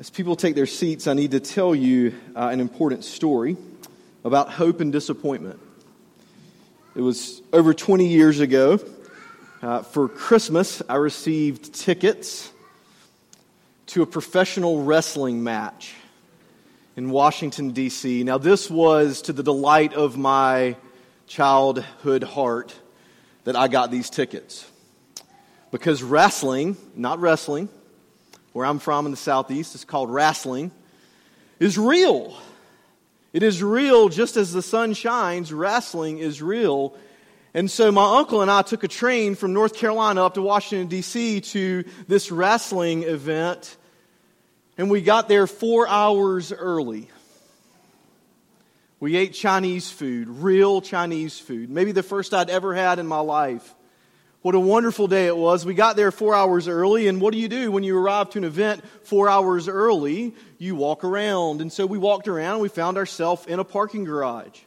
As people take their seats, I need to tell you uh, an important story about hope and disappointment. It was over 20 years ago. Uh, for Christmas, I received tickets to a professional wrestling match in Washington, D.C. Now, this was to the delight of my childhood heart that I got these tickets. Because wrestling, not wrestling, where I'm from in the Southeast, is called wrestling, is real. It is real just as the sun shines, wrestling is real. And so my uncle and I took a train from North Carolina up to Washington, D.C. to this wrestling event. And we got there four hours early. We ate Chinese food, real Chinese food, maybe the first I'd ever had in my life. What a wonderful day it was. We got there four hours early, and what do you do when you arrive to an event four hours early? You walk around. And so we walked around, we found ourselves in a parking garage.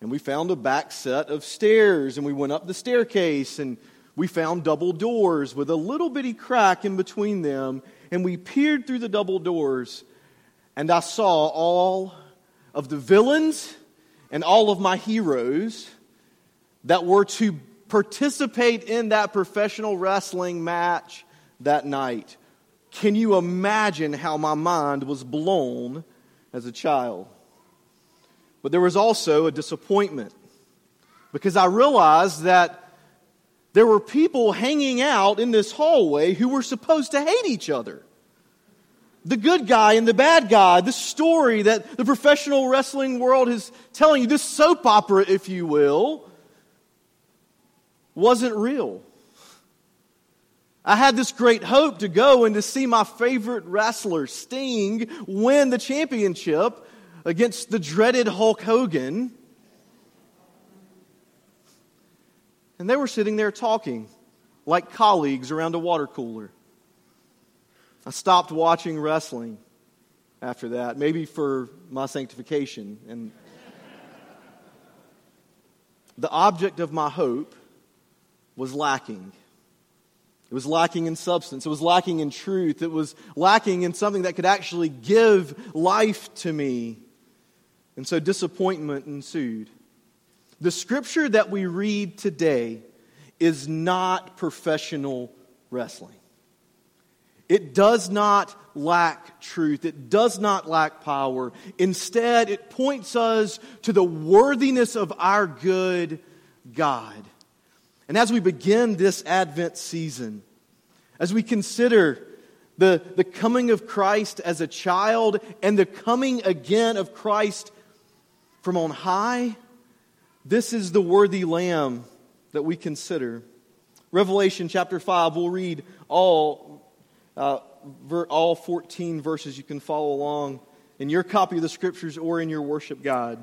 And we found a back set of stairs, and we went up the staircase, and we found double doors with a little bitty crack in between them. And we peered through the double doors, and I saw all of the villains and all of my heroes that were to participate in that professional wrestling match that night. Can you imagine how my mind was blown as a child? But there was also a disappointment because I realized that there were people hanging out in this hallway who were supposed to hate each other. The good guy and the bad guy, the story that the professional wrestling world is telling you, this soap opera, if you will, wasn't real. I had this great hope to go and to see my favorite wrestler, Sting, win the championship against the dreaded Hulk Hogan. And they were sitting there talking like colleagues around a water cooler. I stopped watching wrestling after that, maybe for my sanctification. And the object of my hope was lacking. It was lacking in substance. It was lacking in truth. It was lacking in something that could actually give life to me. And so disappointment ensued. The scripture that we read today is not professional wrestling. It does not lack truth. It does not lack power. Instead, it points us to the worthiness of our good God. And as we begin this Advent season, as we consider the, the coming of Christ as a child and the coming again of Christ from on high, this is the worthy lamb that we consider. Revelation chapter 5, we'll read all, uh, all 14 verses. You can follow along in your copy of the scriptures or in your worship guide.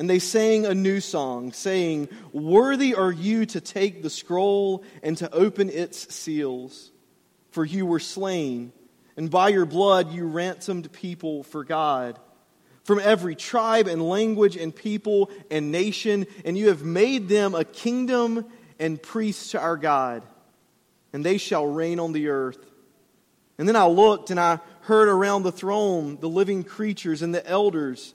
And they sang a new song, saying, Worthy are you to take the scroll and to open its seals, for you were slain and by your blood you ransomed people for God from every tribe and language and people and nation, and you have made them a kingdom and priests to our God, and they shall reign on the earth. And then I looked and I heard around the throne the living creatures and the elders,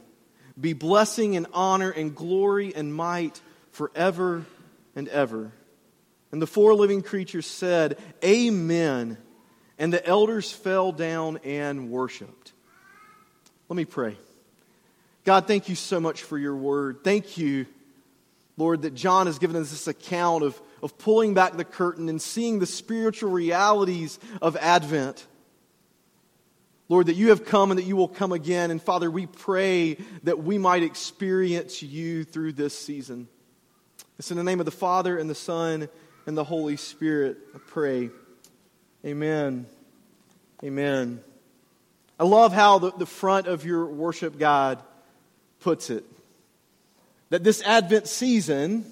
be blessing and honor and glory and might forever and ever. And the four living creatures said, Amen. And the elders fell down and worshiped. Let me pray. God, thank you so much for your word. Thank you, Lord, that John has given us this account of, of pulling back the curtain and seeing the spiritual realities of Advent. Lord, that you have come and that you will come again. And Father, we pray that we might experience you through this season. It's in the name of the Father and the Son and the Holy Spirit. I pray. Amen. Amen. I love how the, the front of your worship guide puts it. That this Advent season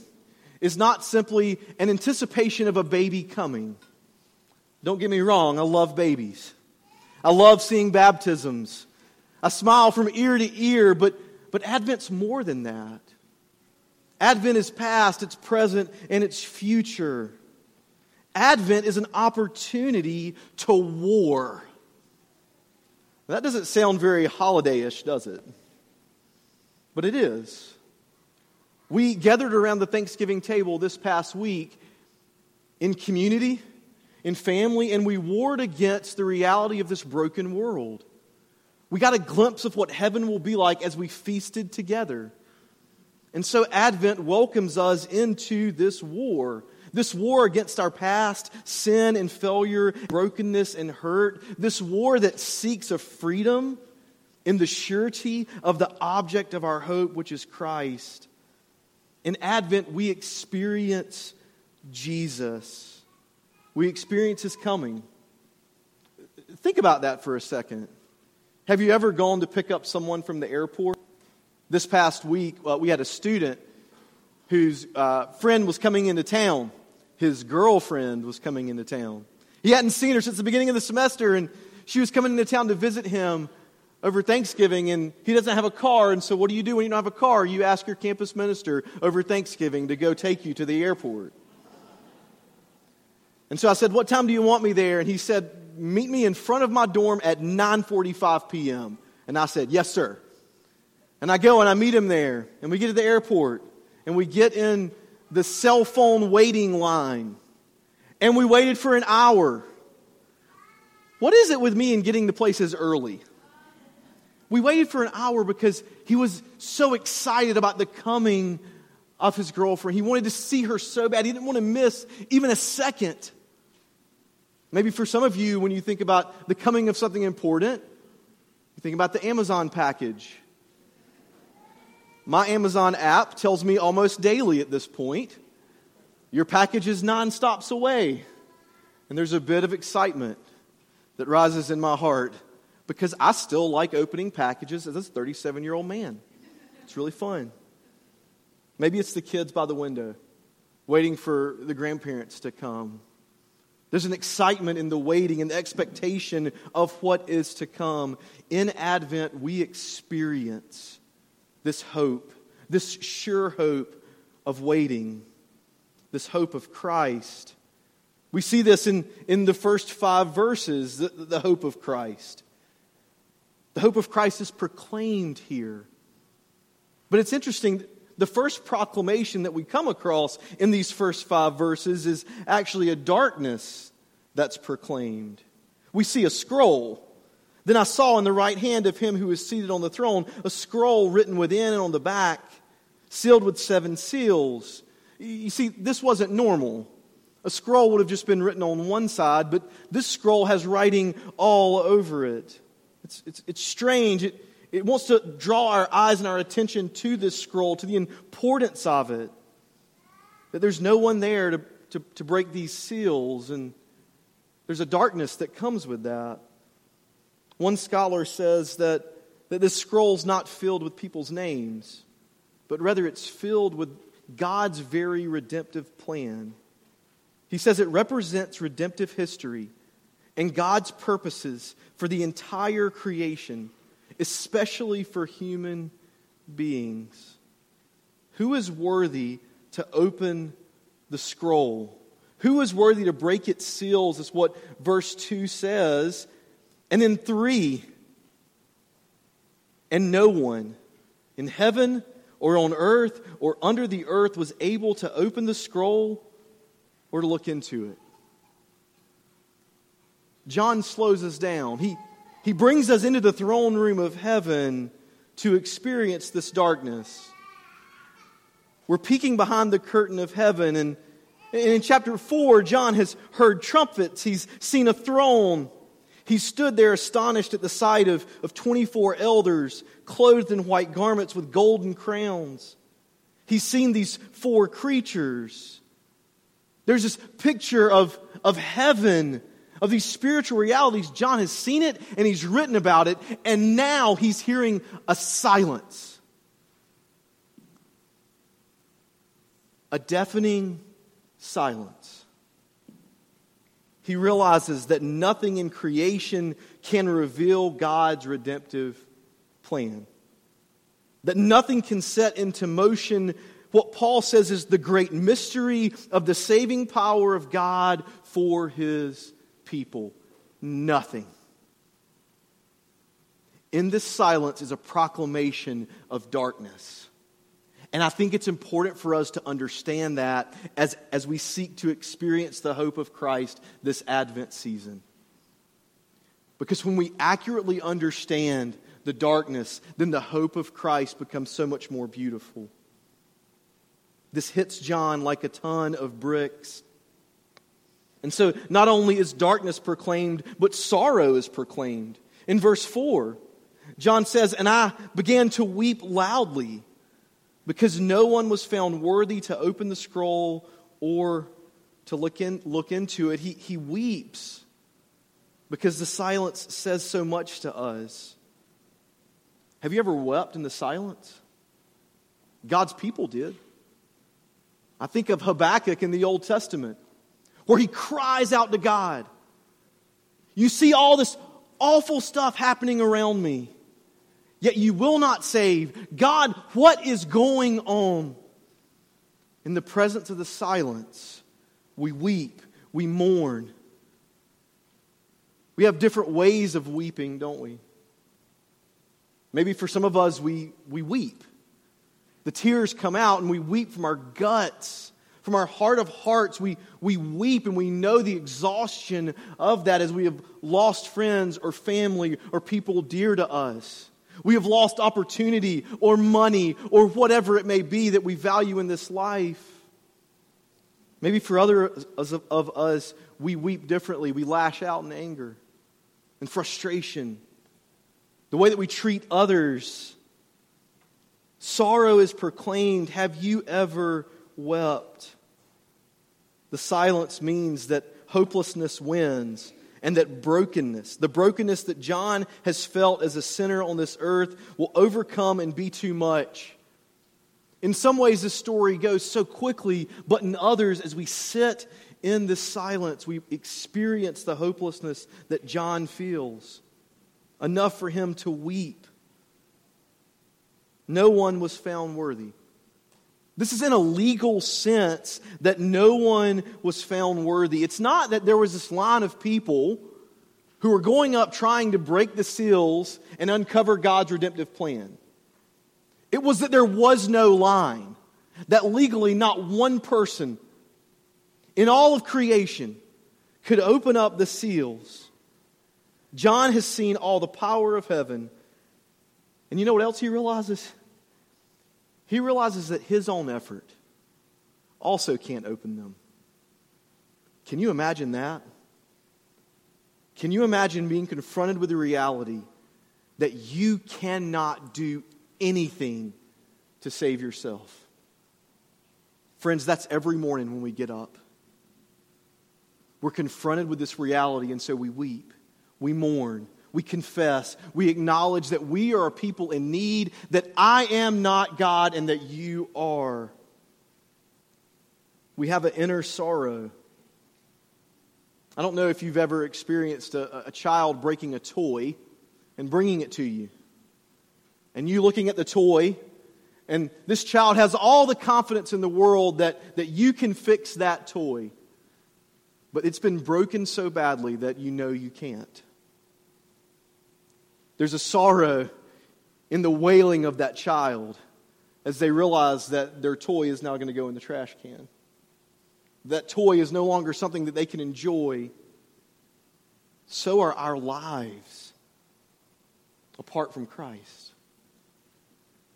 is not simply an anticipation of a baby coming. Don't get me wrong, I love babies. I love seeing baptisms. I smile from ear to ear, but, but Advent's more than that. Advent is past, it's present, and it's future. Advent is an opportunity to war. That doesn't sound very holidayish, does it? But it is. We gathered around the Thanksgiving table this past week in community, in family, and we warred against the reality of this broken world. We got a glimpse of what heaven will be like as we feasted together. And so Advent welcomes us into this war this war against our past, sin and failure, brokenness and hurt. This war that seeks a freedom in the surety of the object of our hope, which is Christ. In Advent, we experience Jesus. We experience His coming. Think about that for a second. Have you ever gone to pick up someone from the airport? This past week, uh, we had a student whose uh, friend was coming into town his girlfriend was coming into town. He hadn't seen her since the beginning of the semester, and she was coming into town to visit him over Thanksgiving, and he doesn't have a car. And so, what do you do when you don't have a car? You ask your campus minister over Thanksgiving to go take you to the airport. And so I said, "What time do you want me there?" And he said, "Meet me in front of my dorm at 9:45 p.m." And I said, "Yes, sir." And I go and I meet him there, and we get to the airport, and we get in the cell phone waiting line. And we waited for an hour. What is it with me in getting to places early? We waited for an hour because he was so excited about the coming of his girlfriend. He wanted to see her so bad. He didn't want to miss even a second. Maybe for some of you, when you think about the coming of something important, you think about the Amazon package. My Amazon app tells me almost daily at this point your package is non stops away. And there's a bit of excitement that rises in my heart because I still like opening packages as a 37 year old man. It's really fun. Maybe it's the kids by the window waiting for the grandparents to come. There's an excitement in the waiting and the expectation of what is to come. In Advent, we experience this hope, this sure hope of waiting, this hope of Christ. We see this in, in the first five verses, the, the hope of Christ. The hope of Christ is proclaimed here. But it's interesting, the first proclamation that we come across in these first five verses is actually a darkness that's proclaimed. We see a scroll then I saw in the right hand of him who was seated on the throne a scroll written within and on the back, sealed with seven seals. You see, this wasn't normal. A scroll would have just been written on one side, but this scroll has writing all over it. It's, it's, it's strange. It, it wants to draw our eyes and our attention to this scroll, to the importance of it. That there's no one there to, to, to break these seals, and there's a darkness that comes with that. One scholar says that, that this scroll's not filled with people's names, but rather it's filled with God's very redemptive plan. He says it represents redemptive history and God's purposes for the entire creation, especially for human beings. Who is worthy to open the scroll? Who is worthy to break its seals, is what verse 2 says. And then 3 and no one in heaven or on earth or under the earth was able to open the scroll or to look into it. John slows us down. He, he brings us into the throne room of heaven to experience this darkness. We're peeking behind the curtain of heaven, and, in chapter 4, John has heard trumpets, he's seen a throne. He stood there astonished at the sight of, of 24 elders clothed in white garments with golden crowns. He's seen these four creatures. There's this picture of, of heaven, of these spiritual realities. John has seen it and he's written about it, and now he's hearing a silence. A deafening silence he realizes that nothing in creation can reveal God's redemptive plan. That nothing can set into motion what Paul says is the great mystery of the saving power of God for his people. Nothing. In this silence is a proclamation of darkness. And I think it's important for us to understand that as, as we seek to experience the hope of Christ this Advent season. Because when we accurately understand the darkness, then the hope of Christ becomes so much more beautiful. This hits John like a ton of bricks. And so not only is darkness proclaimed, but sorrow is proclaimed. In verse 4, John says, And I began to weep loudly because no one was found worthy to open the scroll or to look, in, look into it. He, he weeps because the silence says so much to us. Have you ever wept in the silence? God's people did. I think of Habakkuk in the Old Testament, where he cries out to God. You see all this awful stuff happening around me yet you will not save. God, what is going on? In the presence of the silence, we weep, we mourn. We have different ways of weeping, don't we? Maybe for some of us, we, we weep. The tears come out and we weep from our guts, from our heart of hearts. We, we weep and we know the exhaustion of that as we have lost friends or family or people dear to us. We have lost opportunity or money or whatever it may be that we value in this life. Maybe for others of us, we weep differently. We lash out in anger and frustration. The way that we treat others. Sorrow is proclaimed. Have you ever wept? The silence means that hopelessness wins and that brokenness, the brokenness that John has felt as a sinner on this earth, will overcome and be too much. In some ways, this story goes so quickly, but in others, as we sit in this silence, we experience the hopelessness that John feels. Enough for him to weep. No one was found worthy. This is in a legal sense that no one was found worthy. It's not that there was this line of people who were going up trying to break the seals and uncover God's redemptive plan. It was that there was no line, that legally not one person in all of creation could open up the seals. John has seen all the power of heaven. And you know what else he realizes? He realizes that his own effort also can't open them. Can you imagine that? Can you imagine being confronted with the reality that you cannot do anything to save yourself. Friends, that's every morning when we get up. We're confronted with this reality, and so we weep, we mourn, we confess, we acknowledge that we are a people in need, that I am not God, and that you are. We have an inner sorrow. I don't know if you've ever experienced a, a child breaking a toy and bringing it to you. And you looking at the toy, and this child has all the confidence in the world that, that you can fix that toy. But it's been broken so badly that you know you can't. There's a sorrow in the wailing of that child as they realize that their toy is now going to go in the trash can. That toy is no longer something that they can enjoy. So are our lives apart from Christ.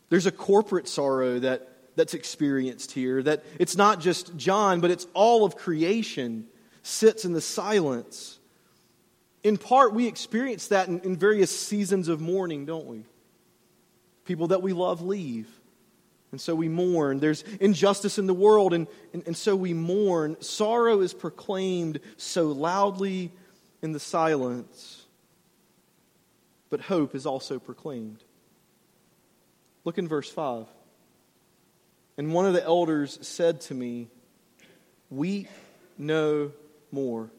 There's a corporate sorrow that, that's experienced here, that it's not just John, but it's all of creation sits in the silence. In part, we experience that in, in various seasons of mourning, don't we? People that we love leave. And so we mourn. There's injustice in the world, and, and, and, so we mourn. Sorrow is proclaimed so loudly in the silence, but hope is also proclaimed. Look in verse 5. And one of the elders said to me, Weep no more.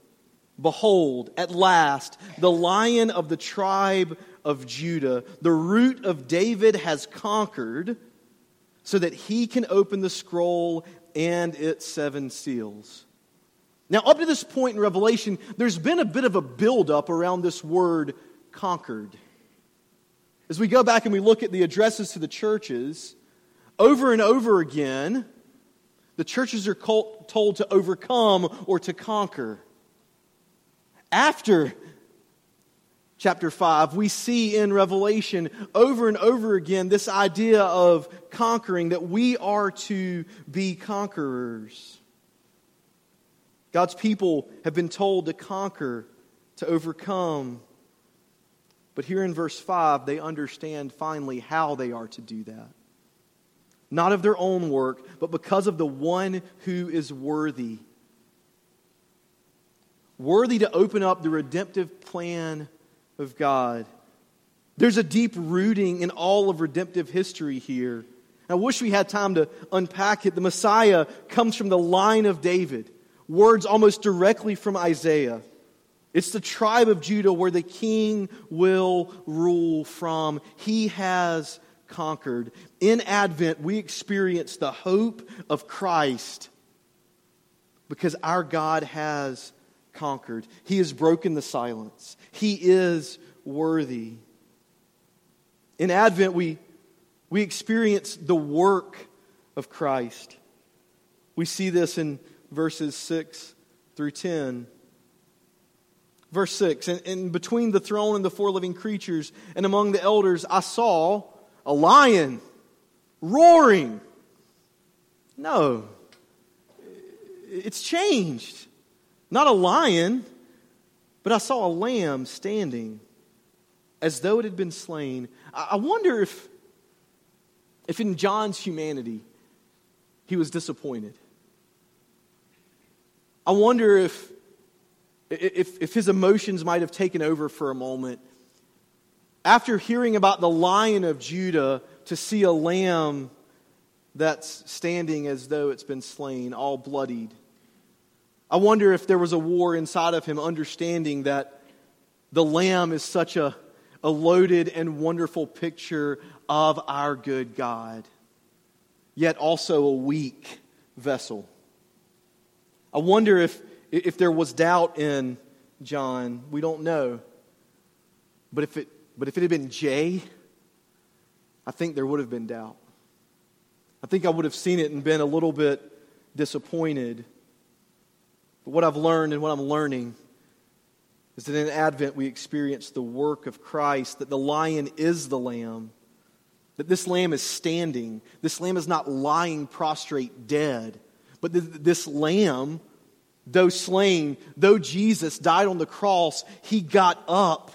Behold, at last, the lion of the tribe of Judah, the root of David, has conquered so that he can open the scroll and its seven seals. Now, up to this point in Revelation, there's been a bit of a buildup around this word conquered. As we go back and we look at the addresses to the churches, over and over again, the churches are told to overcome or to conquer. After chapter 5, we see in Revelation over and over again this idea of conquering, that we are to be conquerors. God's people have been told to conquer, to overcome. But here in verse 5, they understand finally how they are to do that. Not of their own work, but because of the one who is worthy. Worthy to open up the redemptive plan of God. There's a deep rooting in all of redemptive history here. I wish we had time to unpack it. The Messiah comes from the line of David, words almost directly from Isaiah. It's the tribe of Judah where the king will rule from. He has conquered. In Advent, we experience the hope of Christ because our God has conquered. He has broken the silence. He is worthy. In Advent, we, we experience the work of Christ. We see this in verses 6 through 10. Verse 6 and, and between the throne and the four living creatures, and among the elders, I saw a lion roaring. No, it's changed. Not a lion, but I saw a lamb standing as though it had been slain. I wonder if, if in John's humanity, he was disappointed. I wonder if, if, if his emotions might have taken over for a moment. After hearing about the lion of Judah, to see a lamb that's standing as though it's been slain, all bloodied. I wonder if there was a war inside of him, understanding that the Lamb is such a, a loaded and wonderful picture of our good God, yet also a weak vessel. I wonder if, if there was doubt in John. We don't know. But if it, but if it had been Jay, I think there would have been doubt. I think I would have seen it and been a little bit disappointed. But what I've learned and what I'm learning is that in Advent we experience the work of Christ, that the lion is the lamb, that this lamb is standing. This lamb is not lying prostrate dead, but this lamb, though slain, though Jesus died on the cross, he got up.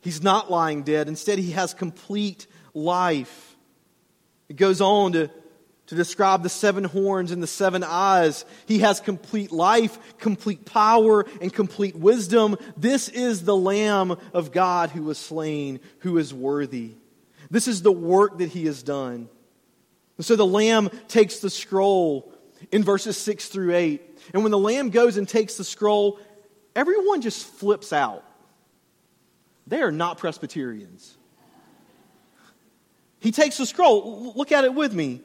He's not lying dead. Instead, he has complete life. It goes on to, to describe the seven horns and the seven eyes. He has complete life, complete power, and complete wisdom. This is the Lamb of God who was slain, who is worthy. This is the work that he has done. And so the Lamb takes the scroll in verses 6 through 8. And when the Lamb goes and takes the scroll, everyone just flips out. They are not Presbyterians. He takes the scroll. Look at it with me.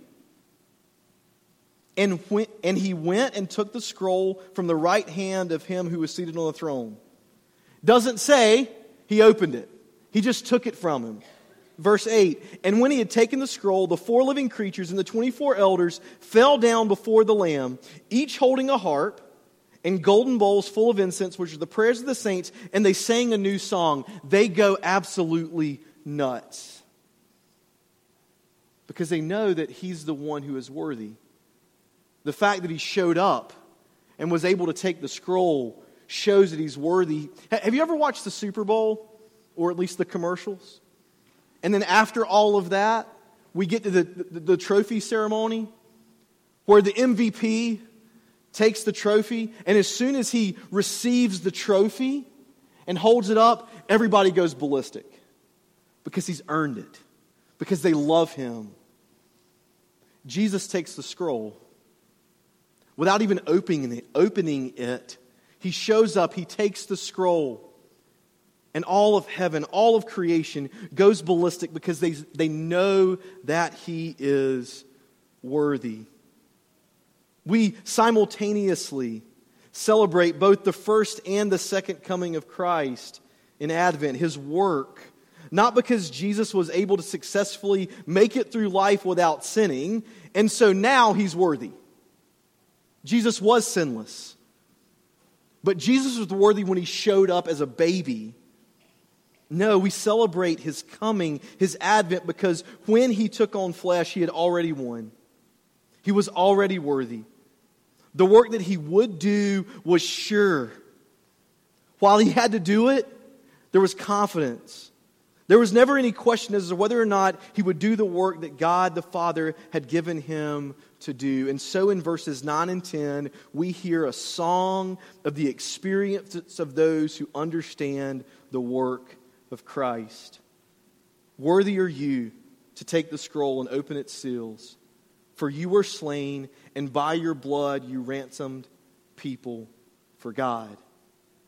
And, when, and he went and took the scroll from the right hand of him who was seated on the throne. Doesn't say he opened it, he just took it from him. Verse 8 And when he had taken the scroll, the four living creatures and the 24 elders fell down before the Lamb, each holding a harp and golden bowls full of incense, which are the prayers of the saints, and they sang a new song. They go absolutely nuts because they know that he's the one who is worthy. The fact that he showed up and was able to take the scroll shows that he's worthy. Have you ever watched the Super Bowl or at least the commercials? And then after all of that, we get to the, the, the trophy ceremony where the MVP takes the trophy, and as soon as he receives the trophy and holds it up, everybody goes ballistic because he's earned it, because they love him. Jesus takes the scroll without even opening it, opening it. He shows up, he takes the scroll, and all of heaven, all of creation goes ballistic because they, they know that he is worthy we simultaneously celebrate both the first and the second coming of Christ in Advent, his work. Not because Jesus was able to successfully make it through life without sinning, and so now he's worthy. Jesus was sinless. But Jesus was worthy when he showed up as a baby. No, we celebrate his coming, his advent, because when he took on flesh, he had already won. He was already worthy. The work that he would do was sure. While he had to do it, there was confidence. There was never any question as to whether or not he would do the work that God the Father had given him to do. And so in verses 9 and 10, we hear a song of the experience of those who understand the work of Christ. Worthy are you to take the scroll and open its seals, for you were slain and by your blood you ransomed people for God.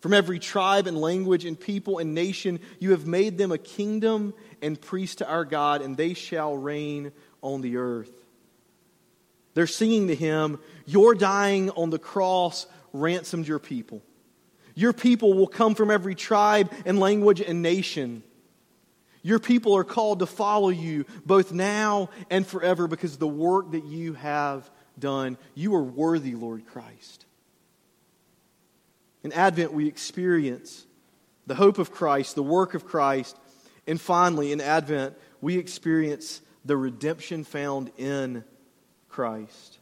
From every tribe and language and people and nation, you have made them a kingdom and priests to our God, and they shall reign on the earth. They're singing to him, Your dying on the cross ransomed your people. Your people will come from every tribe and language and nation. Your people are called to follow you both now and forever because of the work that you have done. You are worthy, Lord Christ. In Advent, we experience the hope of Christ, the work of Christ, and finally, in Advent, we experience the redemption found in Christ.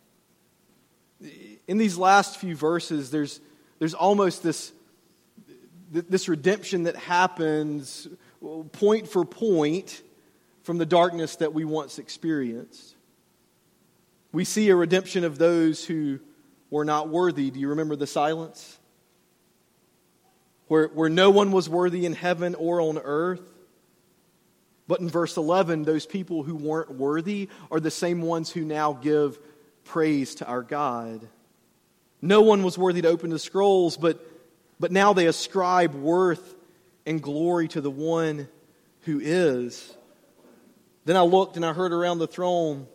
In these last few verses, there's, there's almost this, this redemption that happens point for point from the darkness that we once experienced. We see a redemption of those who were not worthy. Do you remember the silence? Where, where no one was worthy in heaven or on earth. But in verse 11, those people who weren't worthy are the same ones who now give praise to our God. No one was worthy to open the scrolls, but, but now they ascribe worth and glory to the one who is. Then I looked and I heard around the throne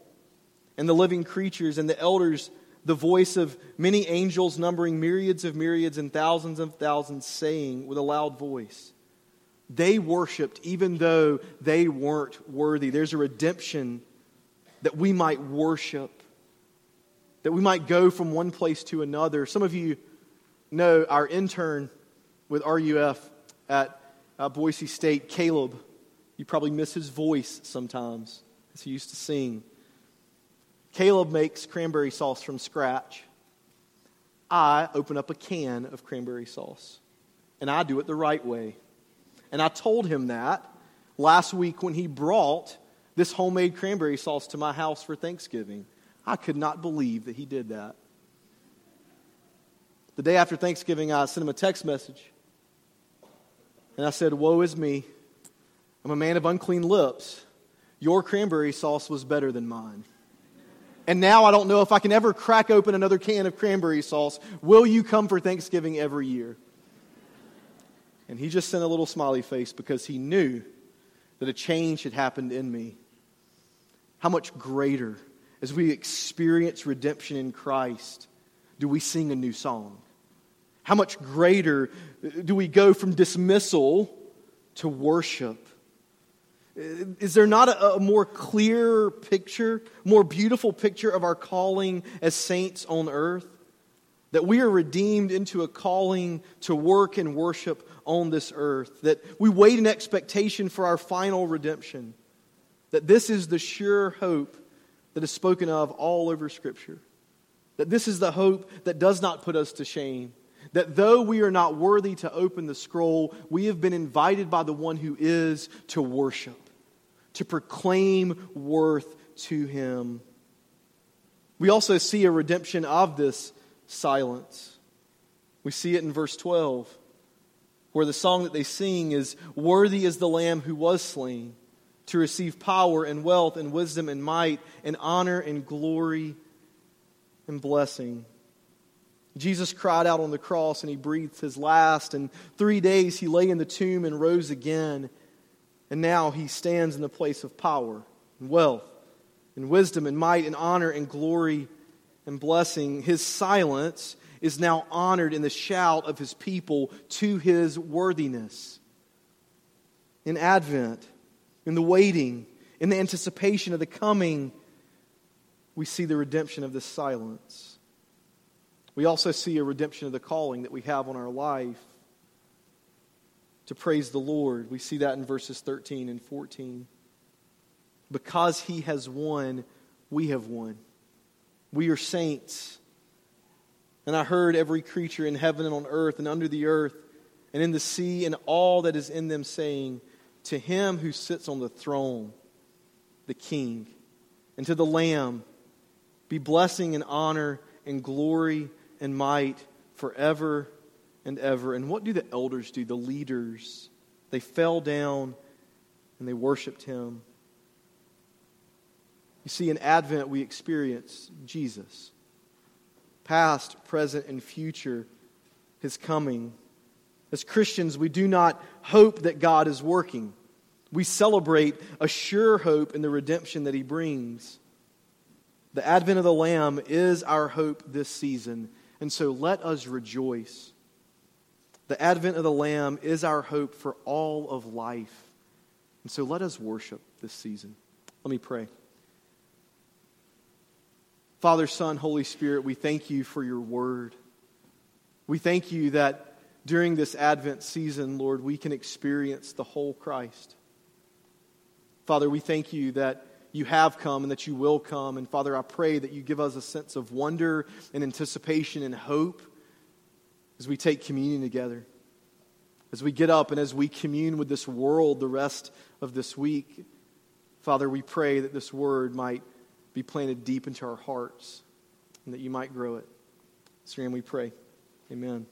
and the living creatures and the elders the voice of many angels numbering myriads of myriads and thousands of thousands saying with a loud voice they worshiped even though they weren't worthy there's a redemption that we might worship that we might go from one place to another some of you know our intern with ruf at uh, boise state caleb you probably miss his voice sometimes as he used to sing Caleb makes cranberry sauce from scratch. I open up a can of cranberry sauce, and I do it the right way. And I told him that last week when he brought this homemade cranberry sauce to my house for Thanksgiving. I could not believe that he did that. The day after Thanksgiving, I sent him a text message. And I said, Woe is me. I'm a man of unclean lips. Your cranberry sauce was better than mine. And now I don't know if I can ever crack open another can of cranberry sauce. Will you come for Thanksgiving every year? And he just sent a little smiley face because he knew that a change had happened in me. How much greater, as we experience redemption in Christ, do we sing a new song? How much greater do we go from dismissal to worship? Is there not a, a, more clear picture, more beautiful picture of our calling as saints on earth? That we are redeemed into a calling to work and worship on this earth. That we wait in expectation for our final redemption. That this is the sure hope that is spoken of all over Scripture. That this is the hope that does not put us to shame. That though we are not worthy to open the scroll, we have been invited by the one who is to worship, to proclaim worth to him. We also see a redemption of this silence. We see it in verse 12, where the song that they sing is Worthy is the Lamb who was slain to receive power and wealth and wisdom and might and honor and glory and blessing. Jesus cried out on the cross and he breathed his last. And three days he lay in the tomb and rose again. And now he stands in the place of power and wealth and wisdom and might and honor and glory and blessing. His silence is now honored in the shout of his people to his worthiness. In Advent, in the waiting, in the anticipation of the coming, we see the redemption of this silence. We also see a redemption of the calling that we have on our life to praise the Lord. We see that in verses 13 and 14. Because he has won, we have won. We are saints. And I heard every creature in heaven and on earth and under the earth and in the sea and all that is in them saying, To him who sits on the throne, the King, and to the Lamb, be blessing and honor and glory and might forever and ever. And what do the elders do, the leaders? They fell down and they worshiped him. You see, in Advent, we experience Jesus. Past, present, and future, his coming. As Christians, we do not hope that God is working. We celebrate a sure hope in the redemption that he brings. The advent of the Lamb is our hope this season and so let us rejoice. The advent of the Lamb is our hope for all of life. And so let us worship this season. Let me pray. Father, Son, Holy Spirit, we thank you for your word. We thank you that during this Advent season, Lord, we can experience the whole Christ. Father, we thank you that you have come and that you will come. And Father, I pray that you give us a sense of wonder and anticipation and hope as we take communion together. As we get up and as we commune with this world the rest of this week, Father, we pray that this word might be planted deep into our hearts and that you might grow it. So, we pray. Amen.